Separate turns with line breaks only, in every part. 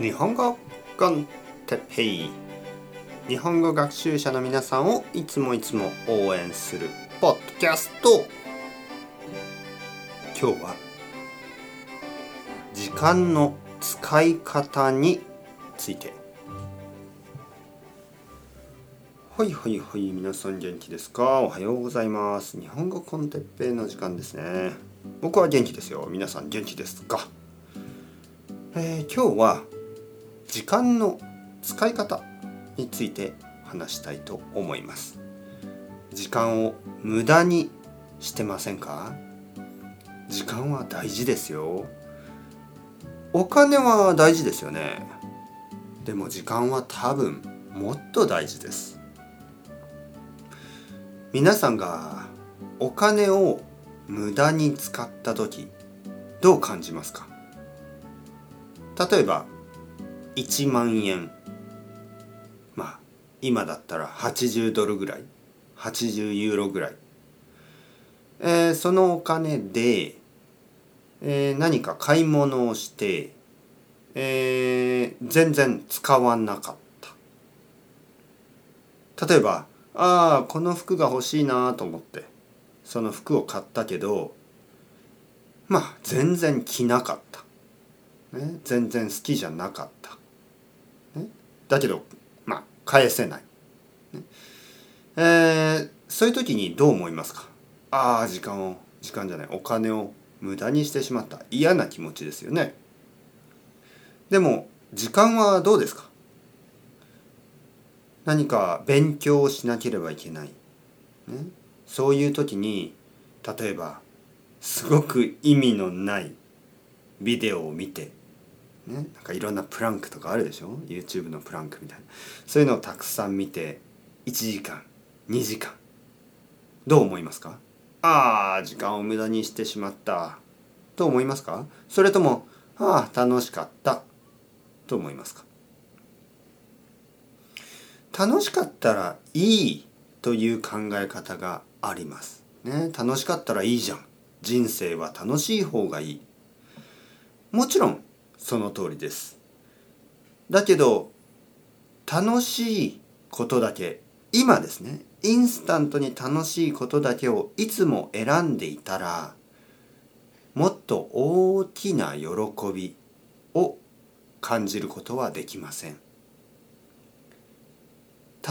日本語コンテッペイ日本語学習者の皆さんをいつもいつも応援するポッドキャスト。今日は時間の使い方について。はいはいはい皆さん元気ですか？おはようございます。日本語コンテッペイの時間ですね。僕は元気ですよ。皆さん元気ですか？えー、今日は時間の使い方について話したいと思います。時間を無駄にしてませんか？時間は大事ですよ。お金は大事ですよね。でも時間は多分もっと大事です。皆さんがお金を無駄に使った時どう感じますか？例えば1万円。まあ今だったら80ドルぐらい。80ユーロぐらい、えー、そのお金で、えー、何か買い物をして、えー、全然使わなかった。例えばああこの服が欲しいなと思ってその服を買ったけどまあ全然着なかった、ね、全然好きじゃなかった。ね。だけどまあ返せない、ね、えー、そういう時にどう思いますか？ああ時間を時間じゃない。お金を無駄にしてしまった。嫌な気持ちですよね。でも時間はどうですか？何か勉強をしなければいけない、ね、そういう時に例えばすごく意味のないビデオを見てね、なんかいろんなプランクとかあるでしょ？YouTube のプランクみたいな。そういうのをたくさん見て1時間2時間。どう思いますか？ああ時間を無駄にしてしまった。と思いますか？それともああ楽しかった。と思いますか？楽しかったらいいという考え方があります。ね、楽しかったらいいじゃん。人生は楽しい方がいい。もちろんその通りです。だけど楽しいことだけ今ですねインスタントに楽しいことだけをいつも選んでいたらもっと大きな喜びを感じることはできません。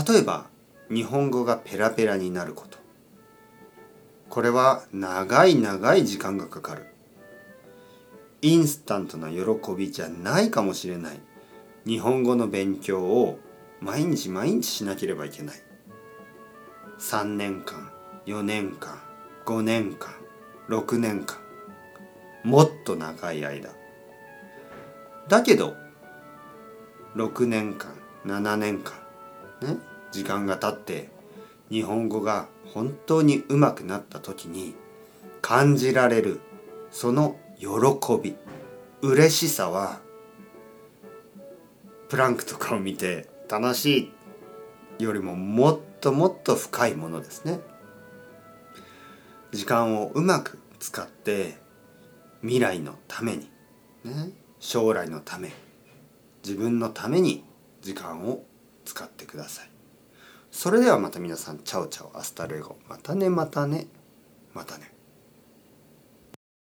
例えば日本語がペラペラになること。これは長い長い時間がかかる。インスタントな喜びじゃないかもしれない。日本語の勉強を毎日毎日しなければいけない。3年間4年間5年間6年間。もっと長い間。だけど6年間7年間ね時間が経って日本語が本当にうまくなった時に感じられるその喜び嬉しさはプランクとかを見て楽しいよりももっともっと深いものですね。時間をうまく使って未来のために、ね、将来のため自分のために時間を使ってください。それではまた皆さん chao chao hasta luego。またねまたねまたね。